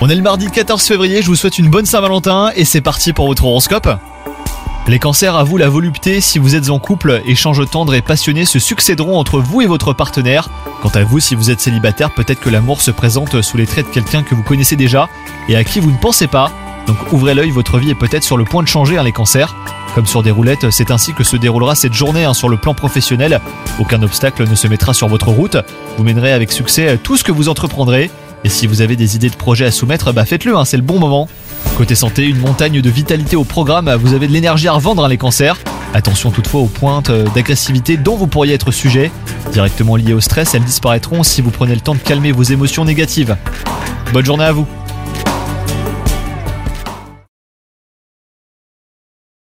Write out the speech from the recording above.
On est le mardi 14 février, je vous souhaite une bonne Saint-Valentin et c'est parti pour votre horoscope. Les cancers, à vous la volupté, si vous êtes en couple, échanges tendres et passionnés se succéderont entre vous et votre partenaire. Quant à vous, si vous êtes célibataire, peut-être que l'amour se présente sous les traits de quelqu'un que vous connaissez déjà et à qui vous ne pensez pas. Donc ouvrez l'œil, votre vie est peut-être sur le point de changer, hein, les cancers. Comme sur des roulettes, c'est ainsi que se déroulera cette journée hein, sur le plan professionnel. Aucun obstacle ne se mettra sur votre route. Vous mènerez avec succès tout ce que vous entreprendrez. Et si vous avez des idées de projets à soumettre, bah faites-le, hein, c'est le bon moment. Côté santé, une montagne de vitalité au programme, vous avez de l'énergie à revendre hein, les cancers. Attention toutefois aux pointes euh, d'agressivité dont vous pourriez être sujet. Directement liées au stress, elles disparaîtront si vous prenez le temps de calmer vos émotions négatives. Bonne journée à vous